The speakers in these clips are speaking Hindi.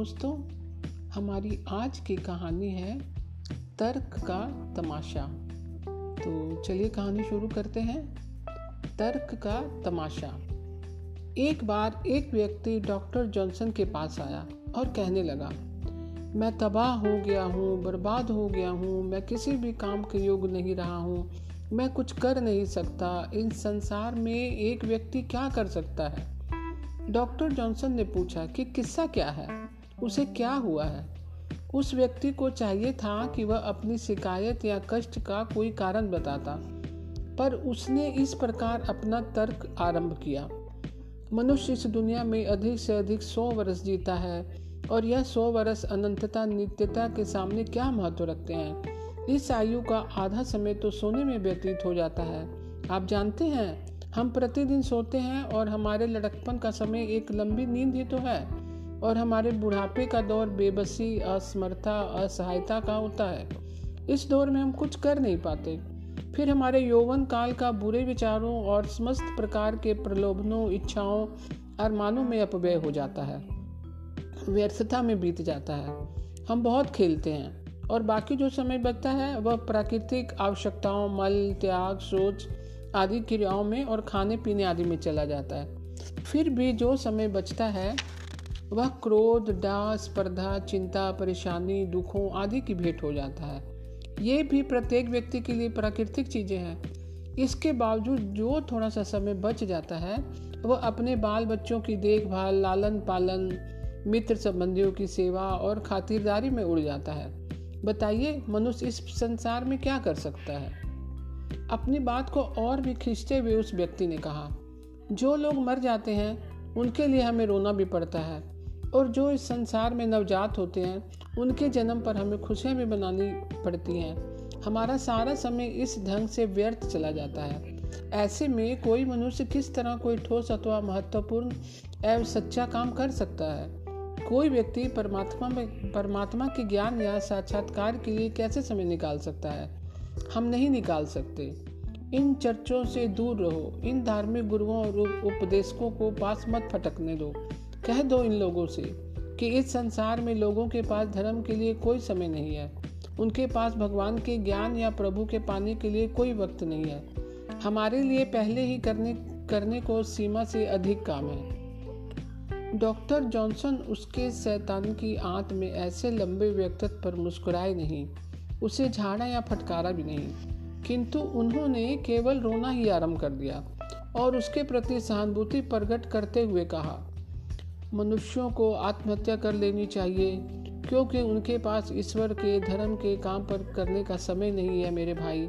दोस्तों, हमारी आज की कहानी है तर्क का तमाशा। तो चलिए कहानी शुरू करते हैं। तर्क का तमाशा। एक बार एक व्यक्ति डॉक्टर जॉनसन के पास आया और कहने लगा, मैं तबाह हो गया हूँ, बर्बाद हो गया हूँ, मैं किसी भी काम के योग नहीं रहा हूँ, मैं कुछ कर नहीं सकता, इन संसार में एक व्यक्ति क्या कर सकता है? डॉक्टर जॉनसन ने पूछा कि किस्सा क्या है? उसे क्या हुआ है? उस व्यक्ति को चाहिए था कि वह अपनी शिकायत या कष्ट का कोई कारण बताता, पर उसने इस प्रकार अपना तर्क आरंभ किया। मनुष्य इस दुनिया में अधिक से अधिक सौ वर्ष जीता है, और यह सौ वर्ष अनंतता, नित्यता के सामने क्या महत्व रखते हैं? इस आयु का आधा समय तो सोने में व्यतीत हो जाता है। आप जानते हैं, हम प्रतिदिन सोते हैं और हमारे लड़कपन का समय एक लंबी नींद ही तो है। और हमारे बुढ़ापे का दौर बेबसी, असमर्था, असहायता का होता है। इस दौर में हम कुछ कर नहीं पाते। फिर हमारे यौवन काल का बुरे विचारों और समस्त प्रकार के प्रलोभनों, इच्छाओं, अरमानों में अपव्यय हो जाता है। व्यर्थता में बीत जाता है। हम बहुत खेलते हैं और बाकी जो समय बचता है, वह प्राकृतिक आवश्यकताओं, मल, त्याग, सोच आदि क्रियाओं में और खाने पीने आदि में चला जाता है। फिर भी जो समय बचता है वह क्रोध डाह स्पर्धा, चिंता, परेशानी, दुखों आदि की भेंट हो जाता है। ये भी प्रत्येक व्यक्ति के लिए प्राकृतिक चीज़ें हैं। इसके बावजूद जो थोड़ा सा समय बच जाता है, वह अपने बाल बच्चों की देखभाल, लालन पालन, मित्र संबंधियों की सेवा और खातिरदारी में उड़ जाता है। बताइए, मनुष्य इस संसार में क्या कर सकता है? अपनी बात को और भी खींचते हुए उस व्यक्ति ने कहा, जो लोग मर जाते हैं, उनके लिए हमें रोना भी पड़ता है। और जो इस संसार में नवजात होते हैं, उनके जन्म पर हमें खुशियाँ भी मनानी पड़ती हैं। हमारा सारा समय इस ढंग से व्यर्थ चला जाता है। ऐसे में कोई मनुष्य किस तरह कोई ठोस अथवा महत्वपूर्ण एवं सच्चा काम कर सकता है? कोई व्यक्ति परमात्मा में, परमात्मा के ज्ञान या साक्षात्कार के लिए कैसे समय निकाल सकता है? हम नहीं निकाल सकते। इन चर्चों से दूर रहो। इन धार्मिक गुरुओं और उपदेशकों को पास मत फटकने दो। कह दो इन लोगों से कि इस संसार में लोगों के पास धर्म के लिए कोई समय नहीं है। उनके पास भगवान के ज्ञान या प्रभु के पाने के लिए कोई वक्त नहीं है। हमारे लिए पहले ही करने करने को सीमा से अधिक काम है। डॉक्टर जॉनसन उसके शैतान की आंत में ऐसे लंबे व्यक्तित्व पर मुस्कुराए नहीं। उसे झाड़ा या फटकारा भी नहीं। किंतु उन्होंने केवल रोना ही आरंभ कर दिया और उसके प्रति सहानुभूति प्रकट करते हुए कहा मनुष्यों को आत्महत्या कर लेनी चाहिए, क्योंकि उनके पास ईश्वर के धर्म के काम पर करने का समय नहीं है मेरे भाई।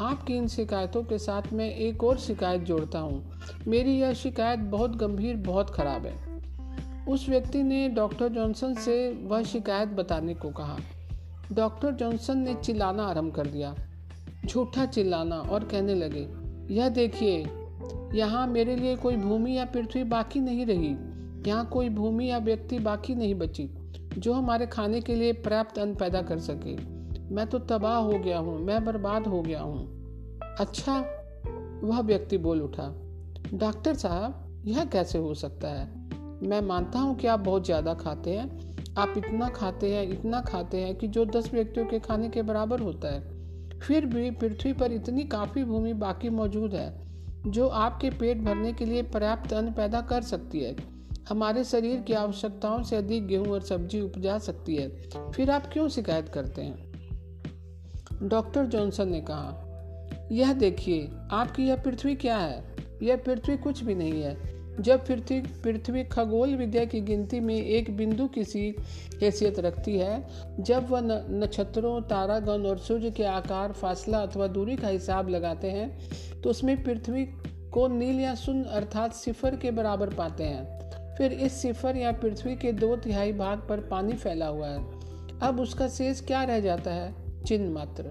आपकी इन शिकायतों के साथ मैं एक और शिकायत जोड़ता हूँ। मेरी यह शिकायत बहुत गंभीर, बहुत खराब है। उस व्यक्ति ने डॉक्टर जॉनसन से वह शिकायत बताने को कहा। डॉक्टर जॉनसन ने चिल्लाना आरंभ कर दिया। झूठा चिल्लाना और कहने लगे, यह देखिए, यहाँ मेरे लिए कोई भूमि या पृथ्वी बाकी नहीं रही। यहाँ कोई भूमि या व्यक्ति बाकी नहीं बची, जो हमारे खाने के लिए पर्याप्त अन्न पैदा कर सके। मैं तो तबाह हो गया हूँ, मैं बर्बाद हो गया हूँ। अच्छा वह व्यक्ति बोल उठा, डॉक्टर साहब, यह कैसे हो सकता है? मैं मानता हूँ कि आप बहुत ज़्यादा खाते हैं। आप इतना खाते हैं, इतना खाते हैं कि जो दस व्यक्तियों के खाने के बराबर होता है। फिर भी पृथ्वी पर इतनी काफ़ी भूमि बाकी मौजूद है, जो आपके पेट भरने के लिए पर्याप्त अन्न पैदा कर सकती है। हमारे शरीर की आवश्यकताओं से अधिक गेहूँ और सब्ज़ी उपजा सकती है। फिर आप क्यों शिकायत करते हैं? डॉक्टर जॉनसन ने कहा, यह देखिए, आपकी यह पृथ्वी क्या है? यह पृथ्वी कुछ भी नहीं है। जब पृथ्वी पृथ्वी खगोल विद्या की गिनती में एक बिंदु की हैसियत रखती है, जब वह नक्षत्रों, तारागण और सूर्य के आकार, फासला अथवा दूरी का हिसाब लगाते हैं तो उसमें पृथ्वी को नील या शून्य अर्थात सिफर के बराबर पाते हैं। फिर इस सिफर या पृथ्वी के दो तिहाई भाग पर पानी फैला हुआ है। अब उसका शेष क्या रह जाता है? चिन्ह मात्र।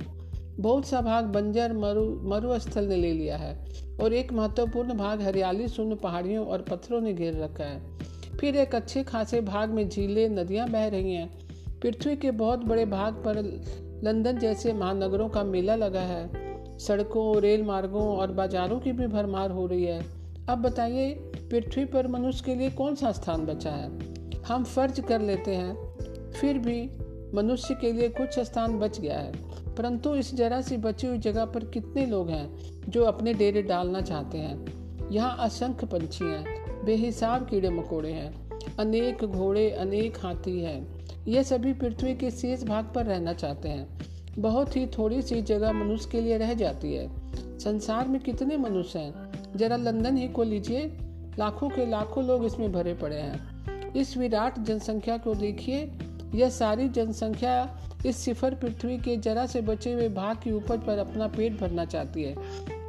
बहुत सा भाग बंजर, मरु, मरुस्थल ने ले लिया है और एक महत्वपूर्ण भाग हरियाली शून्य पहाड़ियों और पत्थरों ने घेर रखा है। फिर एक अच्छे खासे भाग में झीलें, नदियाँ बह रही हैं। पृथ्वी के बहुत बड़े भाग पर लंदन जैसे महानगरों का मेला लगा है। सड़कों रेल मार्गों और बाजारों की भी भरमार हो रही है। अब बताइए, पृथ्वी पर मनुष्य के लिए कौन सा स्थान बचा है? हम फ़र्ज़ कर लेते हैं, फिर भी मनुष्य के लिए कुछ स्थान बच गया है। परंतु इस जरा सी बची हुई जगह पर कितने लोग हैं जो अपने डेरे डालना चाहते हैं? यहाँ असंख्य पंछी हैं, बेहिसाब कीड़े मकोड़े हैं, अनेक घोड़े, अनेक हाथी हैं। ये सभी पृथ्वी के शेष भाग पर रहना चाहते हैं। बहुत ही थोड़ी सी जगह मनुष्य के लिए रह जाती है। संसार में कितने मनुष्य हैं? जरा लंदन ही को लीजिए। लाखों के लाखों लोग इसमें भरे पड़े हैं। इस विराट जनसंख्या को देखिए। यह सारी जनसंख्या इस सिफर पृथ्वी के जरा से बचे हुए भाग की उपज पर अपना पेट भरना चाहती है।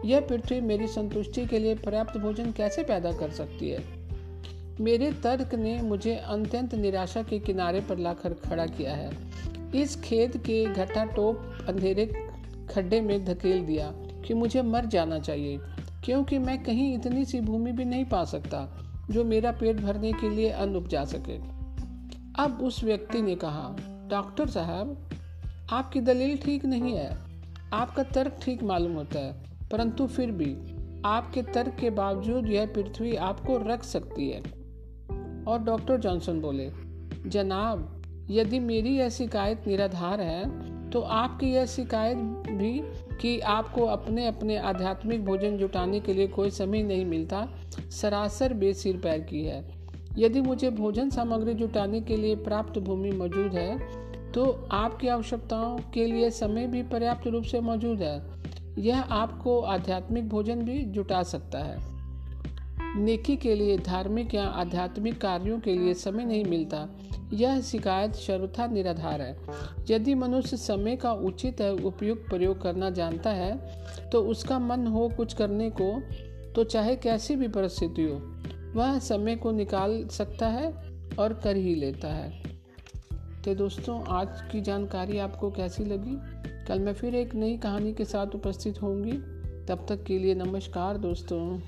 यह पृथ्वी मेरी संतुष्टि के लिए पर्याप्त भोजन कैसे पैदा कर सकती है? मेरे तर्क ने मुझे अत्यंत निराशा के किनारे पर लाकर खड़ा किया है। इस खेत के घटा टोप अंधेरे खड्डे में धकेल दिया कि मुझे मर जाना चाहिए। क्योंकि मैं कहीं इतनी सी भूमि भी नहीं पा सकता जो मेरा पेट भरने के लिए अन्न उपजा सके। अब उस व्यक्ति ने कहा, डॉक्टर साहब, आपकी दलील ठीक नहीं है। आपका तर्क ठीक मालूम होता है, परंतु फिर भी आपके तर्क के बावजूद यह पृथ्वी आपको रख सकती है। और डॉक्टर जॉनसन बोले, जनाब, यदि मेरी यह शिकायत निराधार है तो आपकी यह शिकायत भी कि आपको अपने अपने आध्यात्मिक भोजन जुटाने के लिए कोई समय नहीं मिलता, सरासर बेसिर पैर की है। यदि मुझे भोजन सामग्री जुटाने के लिए प्राप्त भूमि मौजूद है तो आपकी आवश्यकताओं के लिए समय भी पर्याप्त रूप से मौजूद है। यह आपको आध्यात्मिक भोजन भी जुटा सकता है। नेकी के लिए, धार्मिक या आध्यात्मिक कार्यों के लिए समय नहीं मिलता। यह शिकायत सर्वथा निराधार है। यदि मनुष्य समय का उचित उपयुक्त प्रयोग करना जानता है तो उसका मन हो कुछ करने को तो चाहे कैसी भी परिस्थिति हो, वह समय को निकाल सकता है और कर ही लेता है। तो दोस्तों, आज की जानकारी आपको कैसी लगी? कल मैं फिर एक नई कहानी के साथ उपस्थित होंगी। तब तक के लिए नमस्कार दोस्तों।